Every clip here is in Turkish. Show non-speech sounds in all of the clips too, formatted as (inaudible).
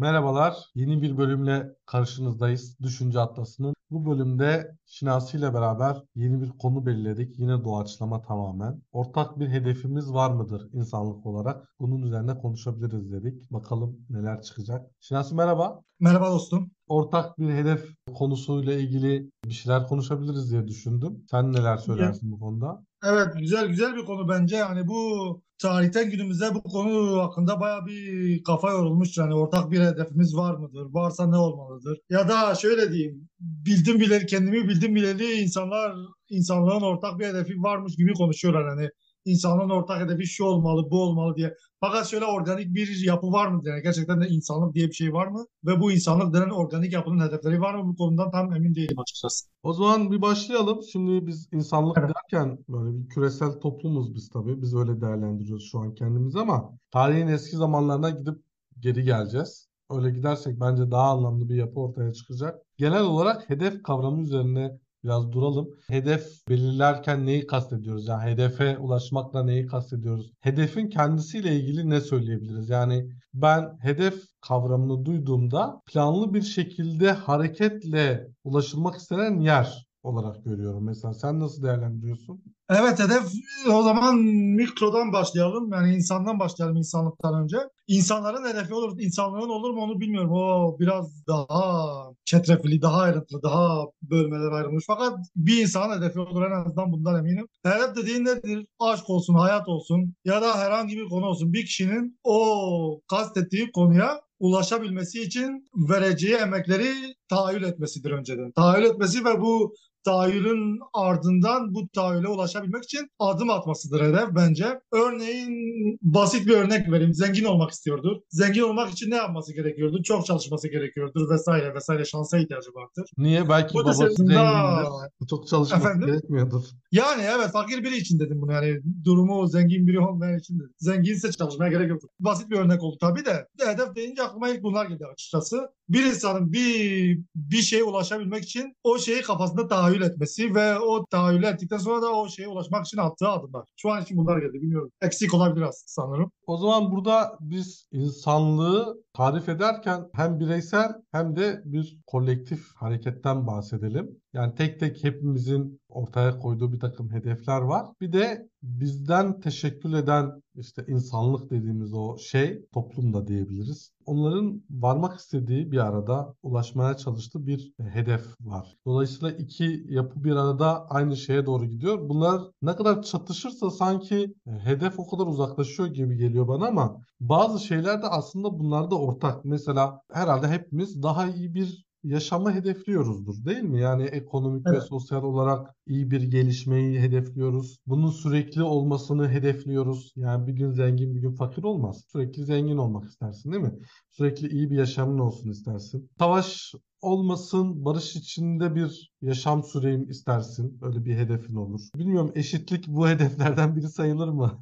Merhabalar, yeni bir bölümle karşınızdayız. Düşünce Atlası'nın. Bu bölümde Şinasi ile beraber yeni bir konu belirledik. Yine doğaçlama tamamen. Ortak bir hedefimiz var mıdır insanlık olarak? Bunun üzerine konuşabiliriz dedik. Bakalım neler çıkacak. Şinasi merhaba. Merhaba dostum. Ortak bir hedef konusuyla ilgili bir şeyler konuşabiliriz diye düşündüm. Sen neler söylersin bu konuda? Evet güzel güzel bir konu bence. Yani bu tarihten günümüze bu konu hakkında baya bir kafa yorulmuş. Yani ortak bir hedefimiz var mıdır? Varsa ne olmalıdır? Ya da şöyle diyeyim. Bildim bileli kendimi bildim bileli insanlar insanlığın ortak bir hedefi varmış gibi konuşuyorlar. Hani insanlığın ortak hedefi şu olmalı, bu olmalı diye. Fakat şöyle organik bir yapı var mı? Yani gerçekten de insanlık diye bir şey var mı? Ve bu insanlık denen organik yapının hedefleri var mı? Bu konudan tam emin değilim açıkçası. O zaman bir başlayalım. Şimdi biz insanlık evet. derken böyle bir küresel toplumuz biz tabii. Biz öyle değerlendiriyoruz şu an kendimizi ama tarihin eski zamanlarına gidip geri geleceğiz. Öyle gidersek bence daha anlamlı bir yapı ortaya çıkacak. Genel olarak hedef kavramı üzerine biraz duralım. Hedef belirlerken neyi kastediyoruz? Yani hedefe ulaşmakla neyi kastediyoruz? Hedefin kendisiyle ilgili ne söyleyebiliriz? Yani ben hedef kavramını duyduğumda planlı bir şekilde hareketle ulaşılmak istenen yer olarak görüyorum. Mesela sen nasıl değerlendiriyorsun? Evet hedef o zaman mikrodan başlayalım. Yani insandan başlayalım insanlıktan önce. İnsanların hedefi olur, insanlığın olur mu onu bilmiyorum. O biraz daha çetrefilli, daha ayrıntılı, daha bölmeler ayrılmış. Fakat bir insan hedefi olur en azından bundan eminim. Hedef dediğin nedir? Aşk olsun, hayat olsun ya da herhangi bir konu olsun. Bir kişinin o kastettiği konuya ulaşabilmesi için vereceği emekleri tahayyül etmesidir önceden. Tahayyül etmesi ve bu tahayyülün ardından bu tahayyüle ulaşabilmek için adım atmasıdır hedef bence. Örneğin basit bir örnek vereyim. Zengin olmak istiyordur. Zengin olmak için ne yapması gerekiyordur? Çok çalışması gerekiyordur vesaire vesaire şansa ihtiyacı vardır. Niye? Belki bu babası zengindir. Çok çalışması Efendim? gerekmiyordur. Yani evet fakir biri için dedim bunu. Yani durumu zengin biri olmayan için dedim. Zenginse çalışmaya gerek yoktur. Basit bir örnek oldu tabii de. Hedef deyince aklıma ilk bunlar geldi açıkçası. Bir insanın bir bir şeye ulaşabilmek için o şeyi kafasında tahayyül etmesi ve o tahayyül ettikten sonra da o şeye ulaşmak için attığı adımlar. Şu an için bunlar geldi bilmiyorum. Eksik olabilir sanırım. O zaman burada biz insanlığı tarif ederken hem bireysel hem de bir kolektif hareketten bahsedelim. Yani tek tek hepimizin ortaya koyduğu bir takım hedefler var. Bir de bizden teşekkür eden işte insanlık dediğimiz o şey toplum da diyebiliriz. Onların varmak istediği bir arada ulaşmaya çalıştığı bir hedef var. Dolayısıyla iki yapı bir arada aynı şeye doğru gidiyor. Bunlar ne kadar çatışırsa sanki hedef o kadar uzaklaşıyor gibi geliyor bana ama bazı şeyler de aslında bunlarda ortak. Mesela herhalde hepimiz daha iyi bir yaşamı hedefliyoruzdur değil mi? Yani ekonomik evet. ve sosyal olarak iyi bir gelişmeyi hedefliyoruz. Bunun sürekli olmasını hedefliyoruz. Yani bir gün zengin bir gün fakir olmaz. Sürekli zengin olmak istersin değil mi? Sürekli iyi bir yaşamın olsun istersin. Savaş olmasın, barış içinde bir yaşam süreyim istersin. Öyle bir hedefin olur. Bilmiyorum eşitlik bu hedeflerden biri sayılır mı?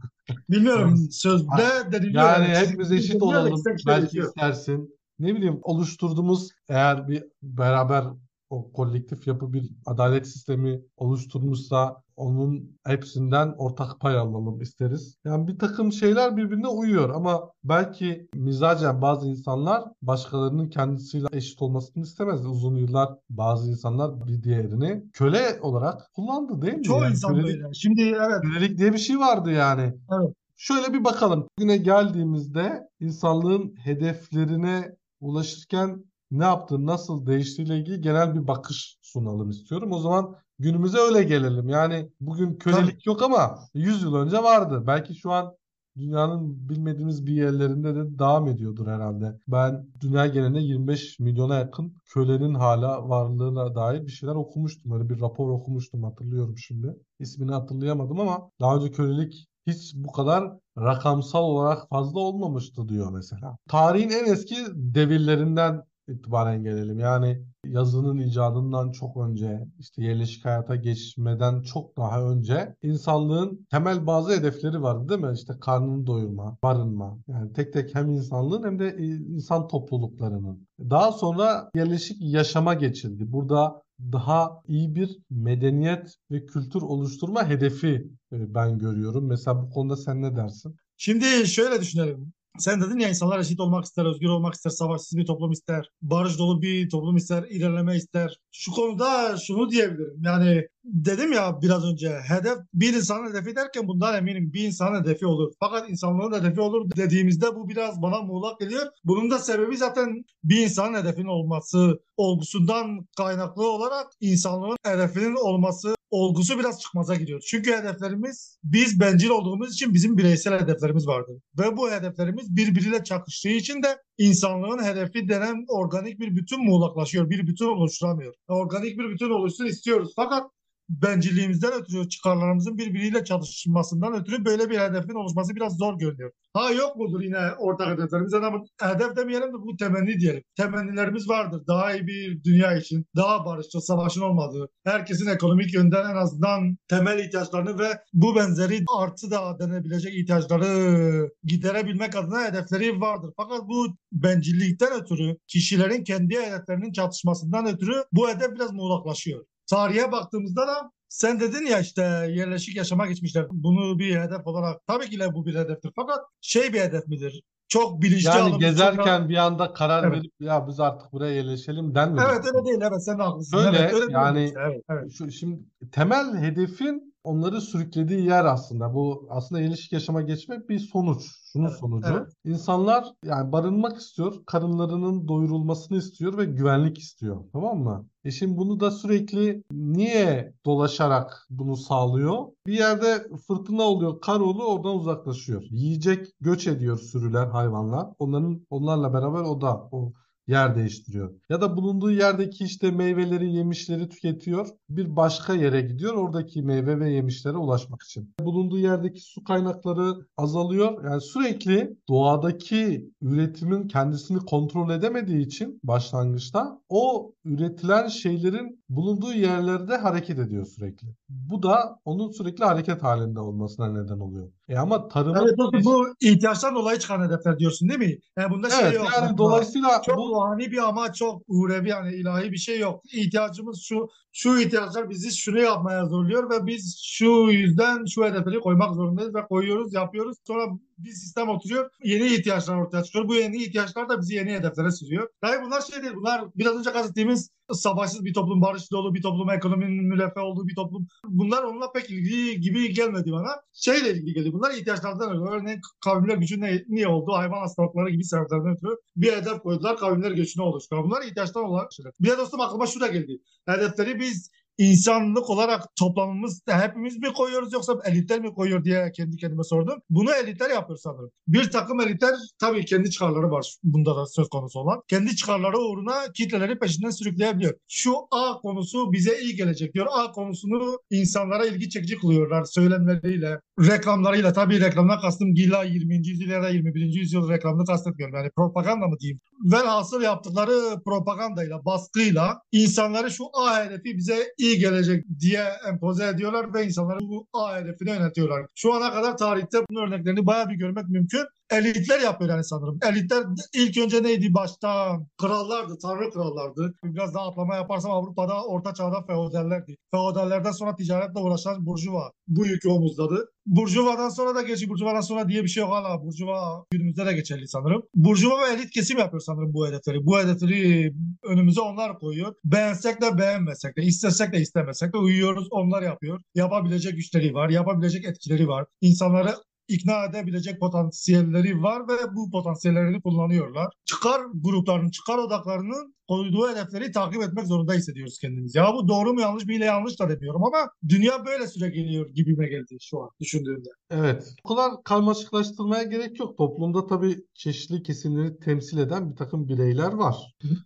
Bilmiyorum (laughs) sözde dedim. Yani hepimiz eşit olalım belki istersin ne bileyim oluşturduğumuz eğer bir beraber o kolektif yapı bir adalet sistemi oluşturmuşsa onun hepsinden ortak pay alalım isteriz. Yani bir takım şeyler birbirine uyuyor ama belki mizacen bazı insanlar başkalarının kendisiyle eşit olmasını istemez. Uzun yıllar bazı insanlar bir diğerini köle olarak kullandı değil mi? Çoğu yani insan kölelik, böyle. Şimdi evet. Kölelik diye bir şey vardı yani. Evet. Şöyle bir bakalım. Güne geldiğimizde insanlığın hedeflerine ulaşırken ne yaptı, nasıl değiştiğiyle ilgili genel bir bakış sunalım istiyorum. O zaman günümüze öyle gelelim. Yani bugün kölelik yok ama 100 yıl önce vardı. Belki şu an dünyanın bilmediğimiz bir yerlerinde de devam ediyordur herhalde. Ben dünya genelinde 25 milyona yakın kölenin hala varlığına dair bir şeyler okumuştum. Öyle bir rapor okumuştum hatırlıyorum şimdi. İsmini hatırlayamadım ama daha önce kölelik hiç bu kadar rakamsal olarak fazla olmamıştı diyor mesela. Tarihin en eski devirlerinden itibaren gelelim. Yani yazının icadından çok önce, işte yerleşik hayata geçmeden çok daha önce insanlığın temel bazı hedefleri vardı değil mi? İşte karnını doyurma, barınma. Yani tek tek hem insanlığın hem de insan topluluklarının. Daha sonra yerleşik yaşama geçildi. Burada daha iyi bir medeniyet ve kültür oluşturma hedefi e, ben görüyorum. Mesela bu konuda sen ne dersin? Şimdi şöyle düşünelim. Sen dedin ya insanlar eşit olmak ister, özgür olmak ister, savaşsız bir toplum ister, barış dolu bir toplum ister, ilerleme ister. Şu konuda şunu diyebilirim. Yani dedim ya biraz önce hedef bir insanın hedefi derken bundan eminim bir insanın hedefi olur. Fakat insanlığın hedefi olur dediğimizde bu biraz bana muğlak geliyor. Bunun da sebebi zaten bir insanın hedefinin olması olgusundan kaynaklı olarak insanlığın hedefinin olması olgusu biraz çıkmaza gidiyor. Çünkü hedeflerimiz biz bencil olduğumuz için bizim bireysel hedeflerimiz vardır. Ve bu hedeflerimiz birbiriyle çakıştığı için de insanlığın hedefi denen organik bir bütün muğlaklaşıyor. Bir bütün oluşturamıyor. Organik bir bütün oluşsun istiyoruz. Fakat bencilliğimizden ötürü, çıkarlarımızın birbiriyle çalışmasından ötürü böyle bir hedefin oluşması biraz zor görünüyor. Ha yok mudur yine ortak hedeflerimiz ama hedef demeyelim de bu temenni diyelim. Temennilerimiz vardır. Daha iyi bir dünya için, daha barışçıl, savaşın olmadığı, herkesin ekonomik yönden en azından temel ihtiyaçlarını ve bu benzeri artı da denebilecek ihtiyaçları giderebilmek adına hedefleri vardır. Fakat bu bencillikten ötürü, kişilerin kendi hedeflerinin çatışmasından ötürü bu hedef biraz muğlaklaşıyor tarihe baktığımızda da sen dedin ya işte yerleşik yaşama geçmişler. Bunu bir hedef olarak tabii ki de bu bir hedeftir. Fakat şey bir hedef midir? Çok bilinçli Yani gezerken çok- bir anda karar Evet. verip ya biz artık buraya yerleşelim denmedi. Evet öyle değil. Evet sen haklısın. Öyle, evet, öyle yani-. Evet, evet. Şu, şimdi temel hedefin onları sürüklediği yer aslında. Bu aslında ilişki yaşama geçmek bir sonuç. Şunun Evet, sonucu. evet. İnsanlar yani barınmak istiyor, karınlarının doyurulmasını istiyor ve güvenlik istiyor. Tamam mı? E şimdi bunu da sürekli niye dolaşarak bunu sağlıyor? Bir yerde fırtına oluyor, kar oluyor, oradan uzaklaşıyor. Yiyecek göç ediyor sürüler, hayvanlar. Onların onlarla beraber o da o yer değiştiriyor. Ya da bulunduğu yerdeki işte meyveleri, yemişleri tüketiyor. Bir başka yere gidiyor oradaki meyve ve yemişlere ulaşmak için. Bulunduğu yerdeki su kaynakları azalıyor. Yani sürekli doğadaki üretimin kendisini kontrol edemediği için başlangıçta o üretilen şeylerin bulunduğu yerlerde hareket ediyor sürekli. Bu da onun sürekli hareket halinde olmasına neden oluyor. E ama tarımın Evet dostum, bu ihtiyaçtan dolayı çıkan hedefler diyorsun değil mi? Yani bunda şey Evet yok. yani dolayısıyla çok bu ruhani bir amaç, çok uhrevi yani ilahi bir şey yok. İhtiyacımız şu, şu ihtiyaçlar bizi şunu yapmaya zorluyor ve biz şu yüzden şu hedefleri koymak zorundayız ve koyuyoruz, yapıyoruz. Sonra bir sistem oturuyor, yeni ihtiyaçlar ortaya çıkıyor. Bu yeni ihtiyaçlar da bizi yeni hedeflere sürüyor. Yani bunlar şey değil, bunlar biraz önce kastettiğimiz savaşsız bir toplum, barış dolu bir toplum, ekonominin müreffeh olduğu bir toplum. Bunlar onunla pek ilgili gibi gelmedi bana. Şeyle ilgili geldi. Bunlar ihtiyaçlardan ötürü. Örneğin kavimler göçü ne, niye oldu? Hayvan hastalıkları gibi sebeplerden ötürü bir hedef koydular. Kavimler göçünü oluşturuyor. Bunlar ihtiyaçtan olan şeyler. Bir de dostum aklıma şu da geldi. Hedefleri biz insanlık olarak toplamımız hepimiz mi koyuyoruz yoksa elitler mi koyuyor diye kendi kendime sordum. Bunu elitler yapıyor sanırım. Bir takım elitler tabii kendi çıkarları var bunda da söz konusu olan. Kendi çıkarları uğruna kitleleri peşinden sürükleyebiliyor. Şu A konusu bize iyi gelecek diyor. A konusunu insanlara ilgi çekici kılıyorlar söylemleriyle, reklamlarıyla. Tabii reklamdan kastım illa 20. yüzyıl ya da 21. yüzyıl reklamını kastetmiyorum. Yani propaganda mı diyeyim. Velhasıl yaptıkları propagandayla, baskıyla insanları şu A hedefi bize iyi gelecek diye empoze ediyorlar ve insanları bu A hedefine yönetiyorlar. Şu ana kadar tarihte bunun örneklerini bayağı bir görmek mümkün. Elitler yapıyor yani sanırım. Elitler ilk önce neydi başta? Krallardı, tanrı krallardı. Biraz daha atlama yaparsam Avrupa'da orta çağda feodallerdi. Feodallerden sonra ticaretle uğraşan burjuva bu yükü omuzladı. Burjuva'dan sonra da geçi Burjuva'dan sonra diye bir şey yok hala. Burjuva günümüzde de geçerli sanırım. Burjuva ve elit kesim yapıyor sanırım bu hedefleri. Bu hedefleri önümüze onlar koyuyor. Beğensek de beğenmesek de, istesek de istemesek de uyuyoruz. Onlar yapıyor. Yapabilecek güçleri var, yapabilecek etkileri var. İnsanları ikna edebilecek potansiyelleri var ve bu potansiyellerini kullanıyorlar. Çıkar gruplarının, çıkar odaklarının koyduğu hedefleri takip etmek zorunda hissediyoruz kendimizi. Ya bu doğru mu yanlış mı ile yanlış da demiyorum ama dünya böyle süre geliyor gibime geldi şu an düşündüğümde. Evet. Bu kadar karmaşıklaştırmaya gerek yok. Toplumda tabii çeşitli kesimleri temsil eden bir takım bireyler var.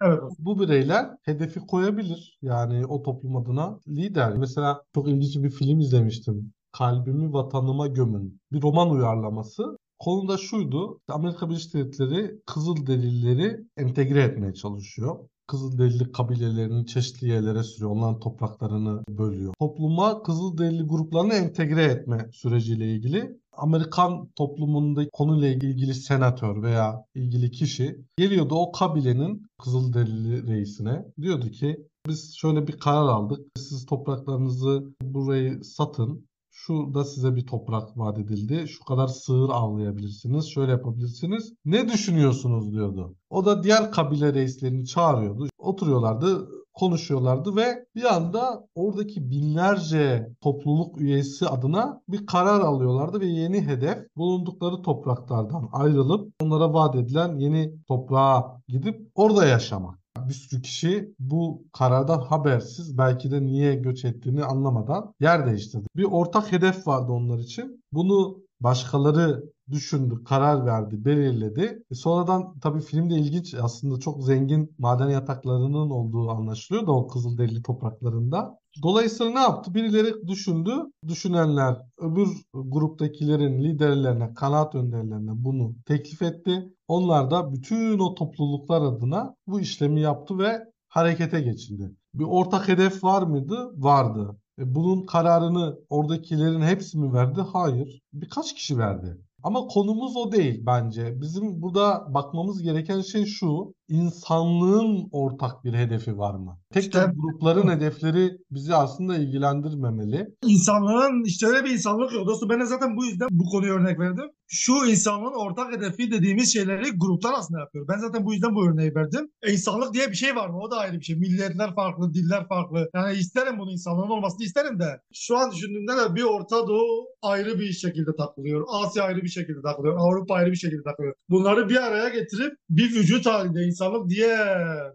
Evet. Bu bireyler hedefi koyabilir. Yani o toplum adına lider. Mesela çok ilginç bir film izlemiştim. Kalbimi vatanıma gömün. Bir roman uyarlaması. Konu da şuydu. Amerika Birleşik Devletleri Kızılderilileri entegre etmeye çalışıyor. Kızılderili kabilelerini çeşitli yerlere sürüyor. Onların topraklarını bölüyor. Topluma Kızılderili gruplarını entegre etme süreciyle ilgili Amerikan toplumundaki konuyla ilgili senatör veya ilgili kişi geliyordu o kabilenin Kızılderili reisine. Diyordu ki biz şöyle bir karar aldık. Siz topraklarınızı burayı satın. Şurada size bir toprak vaat edildi. Şu kadar sığır avlayabilirsiniz. Şöyle yapabilirsiniz. Ne düşünüyorsunuz diyordu. O da diğer kabile reislerini çağırıyordu. Oturuyorlardı konuşuyorlardı ve bir anda oradaki binlerce topluluk üyesi adına bir karar alıyorlardı ve yeni hedef bulundukları topraklardan ayrılıp onlara vaat edilen yeni toprağa gidip orada yaşamak. Bir sürü kişi bu karardan habersiz belki de niye göç ettiğini anlamadan yer değiştirdi. Bir ortak hedef vardı onlar için. Bunu başkaları düşündü, karar verdi, belirledi. E sonradan tabii filmde ilginç aslında çok zengin maden yataklarının olduğu anlaşılıyor da o Kızılderili topraklarında. Dolayısıyla ne yaptı? Birileri düşündü. Düşünenler öbür gruptakilerin liderlerine, kanaat önderlerine bunu teklif etti. Onlar da bütün o topluluklar adına bu işlemi yaptı ve harekete geçildi. Bir ortak hedef var mıydı? Vardı. E bunun kararını oradakilerin hepsi mi verdi? Hayır. Birkaç kişi verdi. Ama konumuz o değil bence. Bizim burada bakmamız gereken şey şu. İnsanlığın ortak bir hedefi var mı? Tek İşte- tek grupların hedefleri bizi aslında ilgilendirmemeli. İnsanlığın işte öyle bir insanlık yok. Dostum ben de zaten bu yüzden bu konuya örnek verdim. Şu insanlığın ortak hedefi dediğimiz şeyleri gruplar aslında yapıyor. Ben zaten bu yüzden bu örneği verdim. E, insanlık diye bir şey var mı? O da ayrı bir şey. Milletler farklı, diller farklı. Yani isterim bunun insanlığın olmasını isterim de. Şu an düşündüğümde de bir Orta Doğu ayrı bir şekilde takılıyor. Asya ayrı bir şekilde takılıyor. Avrupa ayrı bir şekilde takılıyor. Bunları bir araya getirip bir vücut halinde insanlık diye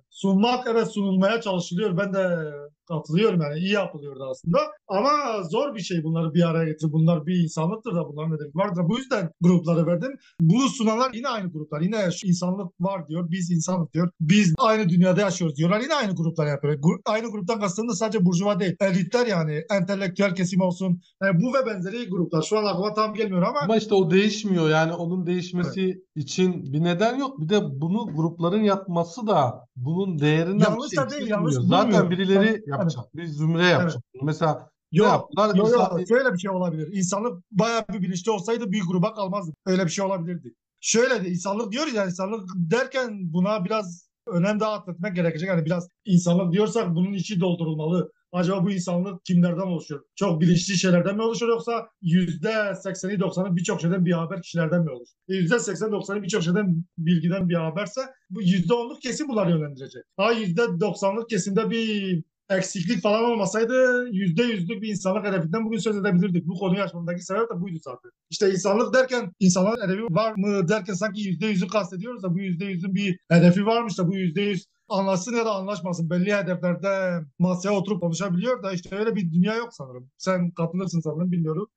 sunmak evet sunulmaya çalışılıyor. Ben de katılıyorum yani iyi yapılıyordu aslında. Ama zor bir şey bunları bir araya getirip bunlar bir insanlıktır da bunların hedefi vardır. Bu yüzden grupları verdim. Bu sunanlar yine aynı gruplar. Yine şu insanlık var diyor. Biz insanlık diyor. Biz aynı dünyada yaşıyoruz diyorlar. Yine aynı gruplar yapıyor. Gru- aynı gruptan kastım da sadece burjuva değil. Elitler yani entelektüel kesim olsun. Yani bu ve benzeri gruplar. Şu an aklıma tam gelmiyor ama Ama işte o değişmiyor. Yani onun değişmesi için bir neden yok. Bir de bunu grupların yapması da bunun değerinden Yanlış bir şey da değil, yanlış. Zaten bulmuyorum. birileri Evet. Yapacak. Bir zümre yapacak. Mesela ne Yok, yaptılar? Yok İnsan- yok şöyle bir şey olabilir. İnsanlık bayağı bir bilinçli olsaydı bir gruba kalmazdı. Öyle bir şey olabilirdi. Şöyle de insanlık diyoruz ya insanlık derken buna biraz önem daha atfetmek gerekecek. Yani biraz insanlık diyorsak bunun içi doldurulmalı. Acaba bu insanlık kimlerden oluşuyor? Çok bilinçli şeylerden mi oluşuyor yoksa yüzde sekseni doksanı birçok şeyden bir haber kişilerden mi? Yüzde seksen doksanı birçok şeyden bilgiden bir haberse bu yüzde onluk kesim bunları yönlendirecek. Ha yüzde doksanlık kesimde bir eksiklik falan olmasaydı yüzde yüzlük bir insanlık hedefinden bugün söz edebilirdik. Bu konuyu açmamdaki sebep de buydu zaten. İşte insanlık derken insanların hedefi var mı derken sanki yüzde yüzü kastediyoruz da bu yüzde yüzün bir hedefi varmış da bu yüzde yüz anlaşsın ya da anlaşmasın. Belli hedeflerde masaya oturup konuşabiliyor da işte öyle bir dünya yok sanırım. Sen katılırsın sanırım bilmiyorum.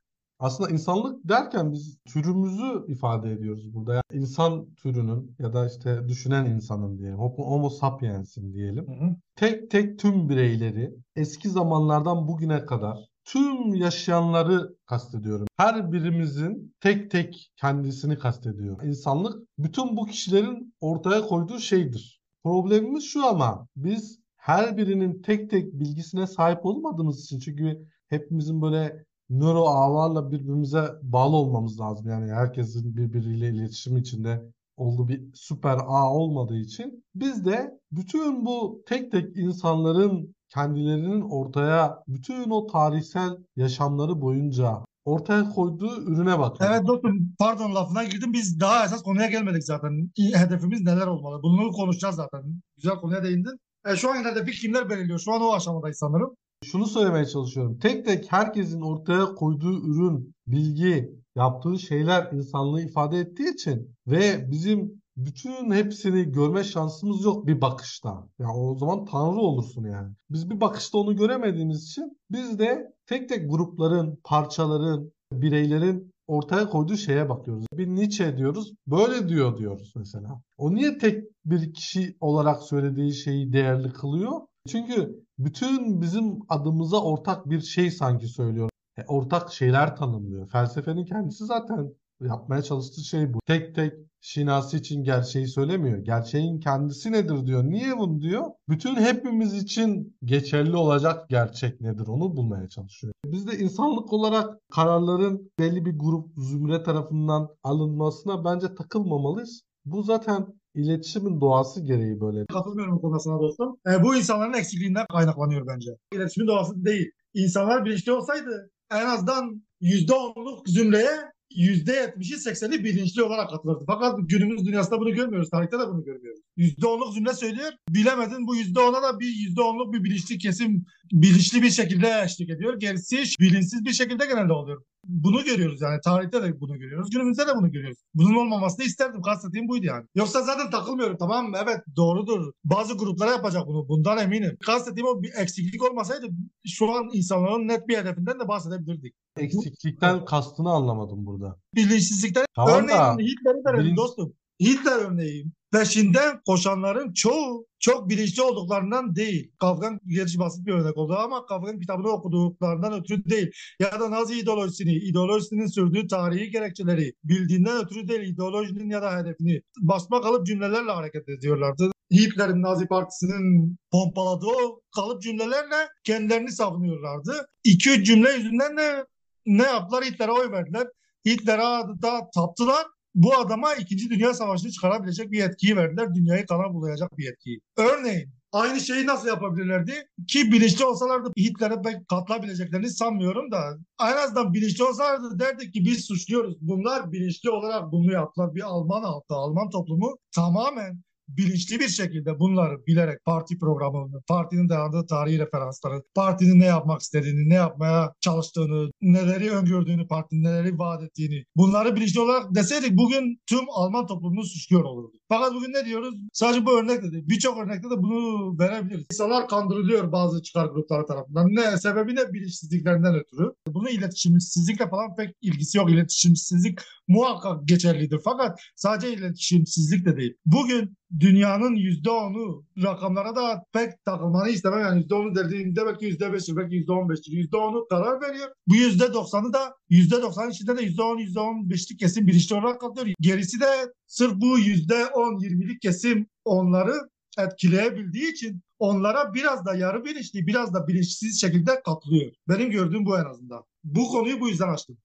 Aslında insanlık derken biz türümüzü ifade ediyoruz burada. Yani insan türünün ya da işte düşünen insanın diyelim. Homo sapiens'in diyelim. Hı hı. tek tek tüm bireyleri eski zamanlardan bugüne kadar tüm yaşayanları kastediyorum. Her birimizin tek tek kendisini kastediyor. İnsanlık bütün bu kişilerin ortaya koyduğu şeydir. Problemimiz şu ama biz her birinin tek tek bilgisine sahip olmadığımız için çünkü hepimizin böyle nöro ağlarla birbirimize bağlı olmamız lazım. Yani herkesin birbiriyle iletişim içinde olduğu bir süper ağ olmadığı için biz de bütün bu tek tek insanların kendilerinin ortaya bütün o tarihsel yaşamları boyunca ortaya koyduğu ürüne bakıyoruz. Evet dostum pardon lafına girdim. Biz daha esas konuya gelmedik zaten. Hedefimiz neler olmalı? Bunu konuşacağız zaten. Güzel konuya değindin. E, şu an hedefi kimler belirliyor? Şu an o aşamadayız sanırım. Şunu söylemeye çalışıyorum. Tek tek herkesin ortaya koyduğu ürün, bilgi, yaptığı şeyler insanlığı ifade ettiği için ve bizim bütün hepsini görme şansımız yok bir bakışta. Ya o zaman tanrı olursun yani. Biz bir bakışta onu göremediğimiz için biz de tek tek grupların, parçaların, bireylerin ortaya koyduğu şeye bakıyoruz. Bir Nietzsche diyoruz, böyle diyor diyoruz mesela. O niye tek bir kişi olarak söylediği şeyi değerli kılıyor? Çünkü bütün bizim adımıza ortak bir şey sanki söylüyor. E, ortak şeyler tanımlıyor. Felsefenin kendisi zaten yapmaya çalıştığı şey bu. Tek tek şinasi için gerçeği söylemiyor. Gerçeğin kendisi nedir diyor. Niye bunu diyor? Bütün hepimiz için geçerli olacak gerçek nedir onu bulmaya çalışıyor. Biz de insanlık olarak kararların belli bir grup zümre tarafından alınmasına bence takılmamalıyız. Bu zaten iletişimin doğası gereği böyle. Katılmıyorum bu konuda sana dostum. E, bu insanların eksikliğinden kaynaklanıyor bence. İletişimin doğası değil. İnsanlar bilinçli olsaydı en azından %10'luk zümreye %70'i 80'i bilinçli olarak katılırdı. Fakat günümüz dünyasında bunu görmüyoruz. Tarihte de bunu görmüyoruz. %10'luk zümre söylüyor. Bilemedin bu %10'a da bir %10'luk bir bilinçli kesim bilinçli bir şekilde eşlik ediyor. Gerisi bilinçsiz bir şekilde genelde oluyor. Bunu görüyoruz yani. Tarihte de bunu görüyoruz. Günümüzde de bunu görüyoruz. Bunun olmamasını isterdim. Kastettiğim buydu yani. Yoksa zaten takılmıyorum. Tamam evet doğrudur. Bazı gruplara yapacak bunu. Bundan eminim. Kastettiğim o bir eksiklik olmasaydı şu an insanların net bir hedefinden de bahsedebilirdik. Eksiklikten kastını anlamadım burada. Bilinçsizlikten. Tamam Örneğin da Hitler'i verelim bilinç- dostum. Hitler örneği peşinden koşanların çoğu çok bilinçli olduklarından değil. Kafkan gerçi basit bir örnek oldu ama Kafka'nın kitabını okuduklarından ötürü değil. Ya da Nazi ideolojisini, ideolojisinin sürdüğü tarihi gerekçeleri bildiğinden ötürü değil. ideolojinin ya da hedefini basma kalıp cümlelerle hareket ediyorlardı. Hitler'in Nazi Partisi'nin pompaladığı o kalıp cümlelerle kendilerini savunuyorlardı. İki cümle yüzünden de ne yaptılar? Hitler'e oy verdiler. Hitler'e da taptılar. Bu adama 2. Dünya Savaşı'nı çıkarabilecek bir yetkiyi verdiler. Dünyayı kana bulayacak bir yetkiyi. Örneğin aynı şeyi nasıl yapabilirlerdi? Ki bilinçli olsalardı Hitler'e pek katılabileceklerini sanmıyorum da en azından bilinçli olsalardı derdik ki biz suçluyoruz. Bunlar bilinçli olarak bunu yaptılar. Bir Alman halkı, Alman toplumu tamamen bilinçli bir şekilde bunları bilerek parti programını, partinin dayandığı tarihi referansları, partinin ne yapmak istediğini, ne yapmaya çalıştığını, neleri öngördüğünü, partinin neleri vaat ettiğini bunları bilinçli olarak deseydik bugün tüm Alman toplumunu suçluyor olurduk. Fakat bugün ne diyoruz? Sadece bu örnek de değil. Birçok örnekte de bunu verebiliriz. İnsanlar kandırılıyor bazı çıkar grupları tarafından. Ne? Sebebi ne? Bilinçsizliklerinden ötürü. Bunun iletişimsizlikle falan pek ilgisi yok. İletişimsizlik muhakkak geçerlidir. Fakat sadece iletişimsizlik de değil. Bugün dünyanın yüzde onu rakamlara da pek takılmanı istemem. Yani yüzde onu dediğimde belki yüzde beşi, belki yüzde on beşi, yüzde onu karar veriyor. Bu yüzde doksanı da yüzde doksan içinde de yüzde on, yüzde on beşlik kesim bilinçli olarak katılıyor. Gerisi de sırf bu yüzde on, yirmilik kesim onları etkileyebildiği için onlara biraz da yarı bilinçli, biraz da bilinçsiz şekilde katılıyor. Benim gördüğüm bu en azından. Bu konuyu bu yüzden açtım.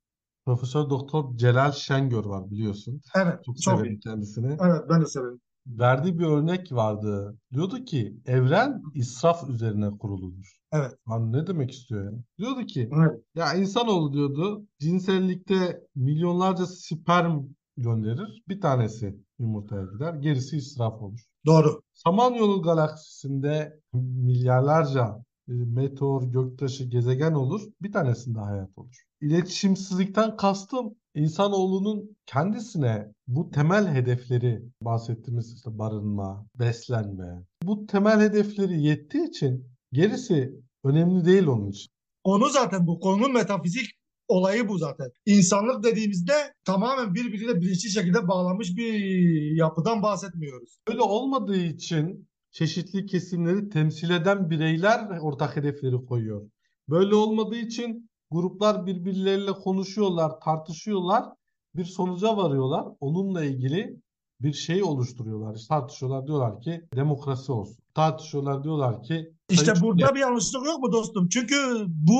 Profesör Doktor Celal Şengör var biliyorsun. Evet, Çok çok severim iyi. kendisini. Evet, ben de severim. Verdiği bir örnek vardı. Diyordu ki evren israf üzerine kuruludur. Evet. Lan ne demek istiyor yani? Diyordu ki Evet. ya insanoğlu diyordu cinsellikte milyonlarca sperm gönderir. Bir tanesi yumurtaya gider. Gerisi israf olur. Doğru. Samanyolu galaksisinde milyarlarca e, meteor, göktaşı, gezegen olur. Bir tanesinde hayat olur. İletişimsizlikten kastım insanoğlunun kendisine bu temel hedefleri bahsettiğimiz işte barınma, beslenme. Bu temel hedefleri yettiği için gerisi önemli değil onun için. Onu zaten bu konunun metafizik olayı bu zaten. İnsanlık dediğimizde tamamen birbiriyle bilinçli şekilde bağlanmış bir yapıdan bahsetmiyoruz. Öyle olmadığı için çeşitli kesimleri temsil eden bireyler ortak hedefleri koyuyor. Böyle olmadığı için gruplar birbirleriyle konuşuyorlar, tartışıyorlar, bir sonuca varıyorlar. Onunla ilgili bir şey oluşturuyorlar. İşte tartışıyorlar diyorlar ki demokrasi olsun. Tartışıyorlar diyorlar ki İşte burada bir yanlışlık yok mu dostum? Çünkü bu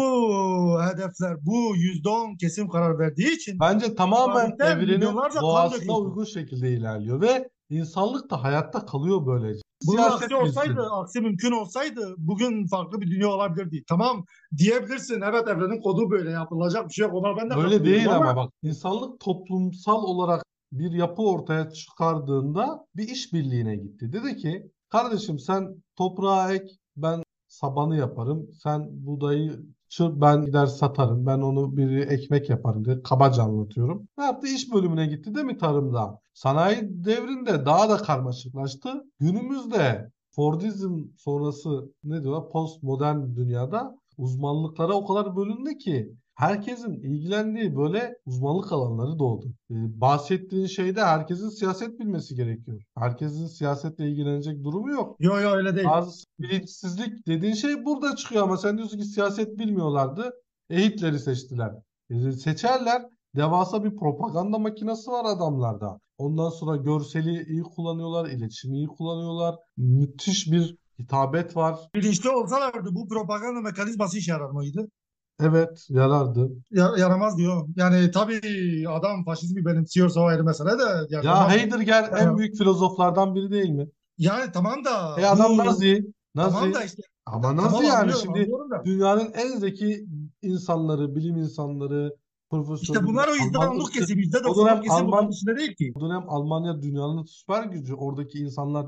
hedefler, bu %10 kesim karar verdiği için Bence tamamen evrenin doğasına uygun şekilde ilerliyor ve insanlık da hayatta kalıyor böylece. bunun Siyaset aksi olsaydı, bilsin. aksi mümkün olsaydı bugün farklı bir dünya olabilirdi. Tamam diyebilirsin evet evrenin kodu böyle yapılacak bir şey yok. Ona ben de Öyle değil ama ama bak insanlık toplumsal olarak bir yapı ortaya çıkardığında bir işbirliğine gitti. Dedi ki kardeşim sen toprağa ek ben sabanı yaparım. Sen buğdayı çır ben gider satarım. Ben onu bir ekmek yaparım diye kabaca anlatıyorum. Ne yaptı? İş bölümüne gitti değil mi tarımda? Sanayi devrinde daha da karmaşıklaştı. Günümüzde Fordizm sonrası ne diyorlar? Postmodern dünyada uzmanlıklara o kadar bölündü ki herkesin ilgilendiği böyle uzmanlık alanları doğdu. Ee, bahsettiğin şeyde herkesin siyaset bilmesi gerekiyor. Herkesin siyasetle ilgilenecek durumu yok. Yok yok öyle değil. Bazı bilinçsizlik dediğin şey burada çıkıyor ama sen diyorsun ki siyaset bilmiyorlardı. E Hitler'i seçtiler. E, seçerler. Devasa bir propaganda makinesi var adamlarda. Ondan sonra görseli iyi kullanıyorlar, iletişimi iyi kullanıyorlar. Müthiş bir hitabet var. Bilinçli olsalardı bu propaganda mekanizması işe yarar mıydı? Evet, yarardı. Ya- yaramaz diyor. Yani tabii adam faşizmi benimsiyorsa o ayrı mesele de. Ya yaramaz. Heidegger en büyük filozoflardan biri değil mi? Yani tamam da E adam bu- Nazi. Nazi. Tamam da işte Ama tamam Nazi yani anlıyorum, şimdi anlıyorum da. dünyanın en zeki insanları, bilim insanları, profesörlüğü, İşte bunlar o yüzde Alman onluk ırkçı. kesim, yüzde O dönem doksanlık kesim Alman bunların içinde değil ki. o dönem Almanya dünyanın süper gücü. Oradaki insanlar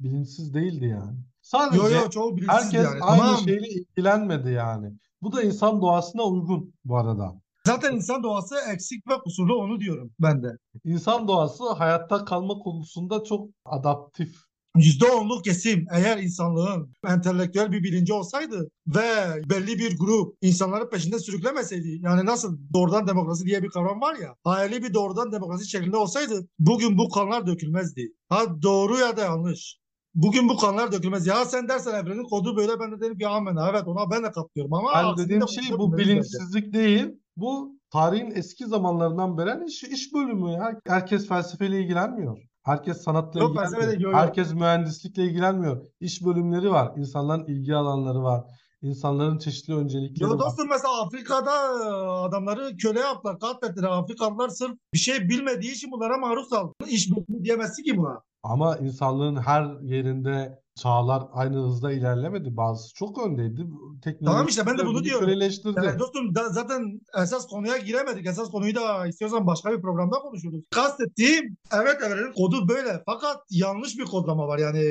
bilinçsiz değildi yani. Sadece Yo yo çoğu bilinçsiz herkes yani. aynı Tamam. şeyle ilgilenmedi yani. Bu da insan doğasına uygun bu arada. Zaten insan doğası eksik ve kusurlu onu diyorum ben de. İnsan doğası hayatta kalma konusunda çok adaptif. Yüzde onluk kesim eğer insanlığın entelektüel bir bilinci olsaydı ve belli bir grup insanların peşinde sürüklemeseydi yani nasıl doğrudan demokrasi diye bir kavram var ya hayali bir doğrudan demokrasi şeklinde olsaydı bugün bu kanlar dökülmezdi. Ha doğru ya da yanlış. Bugün bu kanlar dökülmez. Ya sen dersen evrenin kodu böyle ben de derim ki amen evet ona ben de katılıyorum ama aksini dediğim de şey bu bence. bilinçsizlik değil. Bu tarihin eski zamanlarından beri iş, iş bölümü ya. Herkes felsefeyle ilgilenmiyor. Herkes sanatla Yok ilgilenmiyor. yok, yok. Herkes mühendislikle ilgilenmiyor. İş bölümleri var. İnsanların ilgi alanları var. İnsanların çeşitli öncelikleri Ya var. dostum mesela Afrika'da e, adamları köle yaptılar, katlettiler. Afrikalılar sırf bir şey bilmediği için bunlara maruz kaldı. İş bölümü diyemezsin ki buna. Ama insanlığın her yerinde çağlar aynı hızda ilerlemedi. Bazısı çok öndeydi. Teknoloji Tamam işte ben de bunu diyorum. Yani dostum da, zaten esas konuya giremedik. Esas konuyu da istiyorsan başka bir programda konuşuruz. Kastettiğim evet evrenin kodu böyle. Fakat yanlış bir kodlama var. Yani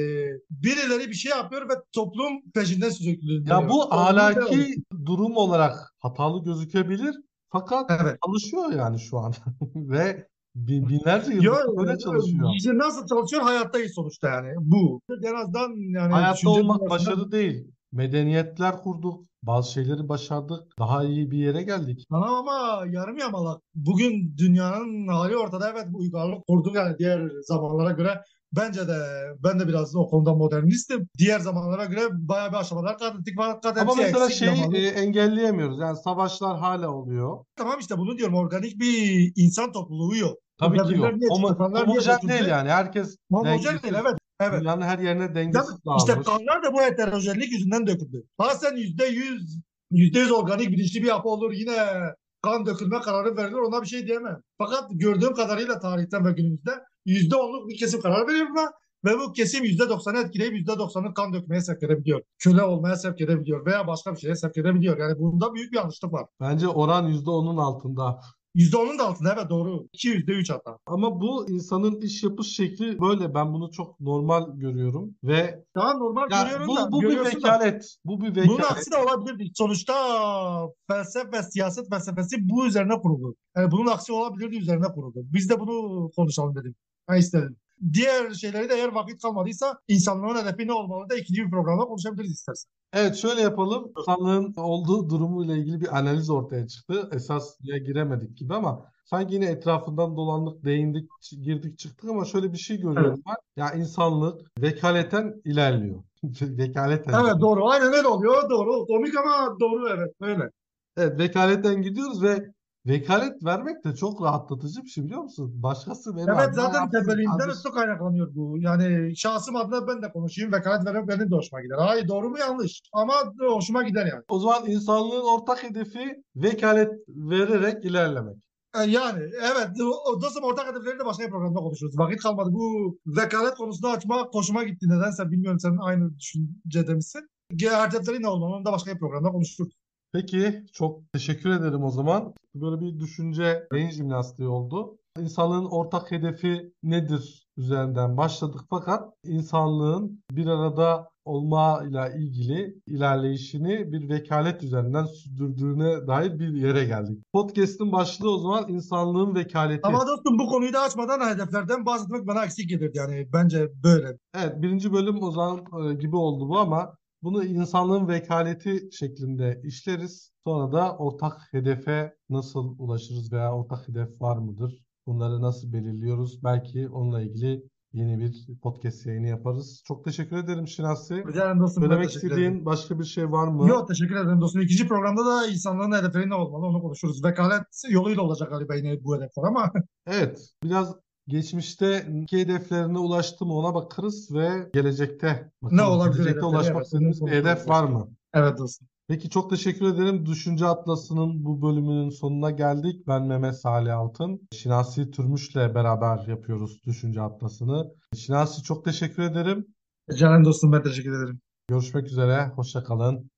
birileri bir şey yapıyor ve toplum peşinden sürükleniyor. Ya bu ahlaki durum olarak hatalı gözükebilir. Fakat Evet. çalışıyor yani şu an. (laughs) Ve bin- binlerce yıldır böyle çalışıyor. işte nasıl çalışıyor hayattayız sonuçta yani bu. En azından yani Hayatta düşünce olmak dünyasında- başarı değil. Medeniyetler kurduk. Bazı şeyleri başardık. Daha iyi bir yere geldik. Tamam ama yarım yamalak. Bugün dünyanın hali ortada. Evet bu uygarlık kurduk yani diğer zamanlara göre. Bence de ben de biraz o konuda modernistim. Diğer zamanlara göre bayağı bir aşamalar kat ettik. Fakat Ama mesela şeyi e, engelleyemiyoruz. Yani savaşlar hala oluyor. Tamam işte bunu diyorum. Organik bir insan topluluğu yok. Tabii ki yok. Homo, homojen götürdü? değil yani. Herkes Homojen değil evet. Evet. Dünyanın her yerine dengesiz işte dağılmış. kanlar da bu heterojenlik yüzünden döküldü. Ha sen yüzde yüz, yüzde yüz organik bilinçli bir yapı olur yine kan dökülme kararı verilir ona bir şey diyemem. Fakat gördüğüm kadarıyla tarihten ve günümüzde yüzde onluk bir kesim karar veriyor buna ve bu kesim yüzde doksanı etkileyip yüzde doksanı kan dökmeye sevk edebiliyor. Köle olmaya sevk edebiliyor veya başka bir şeye sevk edebiliyor. Yani bunda büyük bir yanlışlık var. Bence oran %10'un altında. Yüzde onun da altında evet doğru. İki yüzde üç hatta. Ama bu insanın iş yapış şekli böyle. Ben bunu çok normal görüyorum. Ve Tamam normal ya görüyorum bu, da. bu bir görüyorsun da. vekalet. Bu bir Bunun vekalet. aksi de olabilirdi. Sonuçta felsefe siyaset felsefesi bu üzerine kuruldu. Yani bunun aksi olabilirdi üzerine kuruldu. Biz de bunu konuşalım dedim. Ben istedim. Diğer şeyleri de eğer vakit kalmadıysa insanlığın hedefi ne olmalı da ikinci bir programda konuşabiliriz istersen. Evet şöyle yapalım. İnsanlığın olduğu durumuyla ilgili bir analiz ortaya çıktı. Esasya giremedik gibi ama sanki yine etrafından dolandık, değindik, girdik çıktık ama şöyle bir şey görüyorum ben. Ya insanlık vekaleten ilerliyor. (laughs) Vekaleten. Evet doğru. Aynen öyle oluyor. Doğru. Komik ama doğru evet. Öyle. Evet, vekaleten gidiyoruz ve vekalet vermek de çok rahatlatıcı bir şey biliyor musun? Başkası benim Evet zaten adı- üstü kaynaklanıyor bu. Yani şahsım adına ben de konuşayım. Vekalet vermek benim de hoşuma gider. Hayır doğru mu yanlış. Ama hoşuma gider yani. O zaman insanlığın ortak hedefi vekalet vererek ilerlemek. E, Yani evet dostum ortak hedefleri de başka bir programda konuşuruz. Vakit kalmadı. Bu vekalet konusunu açmak hoşuma gitti. Nedense bilmiyorum sen aynı düşüncede misin? Hedefleri ne olmalı onu da başka bir programda konuşuruz. Peki, çok teşekkür ederim o zaman. Böyle bir düşünce beyin jimnastiği oldu. İnsanlığın ortak hedefi nedir üzerinden başladık fakat insanlığın bir arada olmayla ilgili ilerleyişini bir vekalet üzerinden sürdürdüğüne dair bir yere geldik. Podcast'ın başlığı o zaman insanlığın vekaleti. Ama dostum bu konuyu da açmadan hedeflerden bahsetmek bana eksik gelirdi. Yani bence böyle. Evet, birinci bölüm o zaman e, gibi oldu bu ama bunu insanlığın vekaleti şeklinde işleriz. Sonra da ortak hedefe nasıl ulaşırız veya ortak hedef var mıdır? Bunları nasıl belirliyoruz? Belki onunla ilgili yeni bir podcast yayını yaparız. Çok teşekkür ederim Şinasi. Rica ederim dostum. Söylemek istediğin ederim. başka bir şey var mı? Yok teşekkür ederim dostum. İkinci programda da insanların hedefleri ne olmalı onu konuşuruz. Vekalet yoluyla olacak galiba yine bu hedefler ama Evet, biraz geçmişte hedeflerine ulaştı mı ona bakarız ve gelecekte Ne bakalım. olabilir Gelecekte hedefleri? ulaşmak Evet, istediğimiz bir hedef var mı? evet dostum. Peki çok teşekkür ederim. Düşünce Atlası'nın bu bölümünün sonuna geldik. Ben Mehmet Salih Altın. Şinasi Türmüş'le beraber yapıyoruz Düşünce Atlası'nı. Şinasi çok teşekkür ederim. Ederim dostum ben teşekkür ederim. Görüşmek üzere. Hoşça kalın.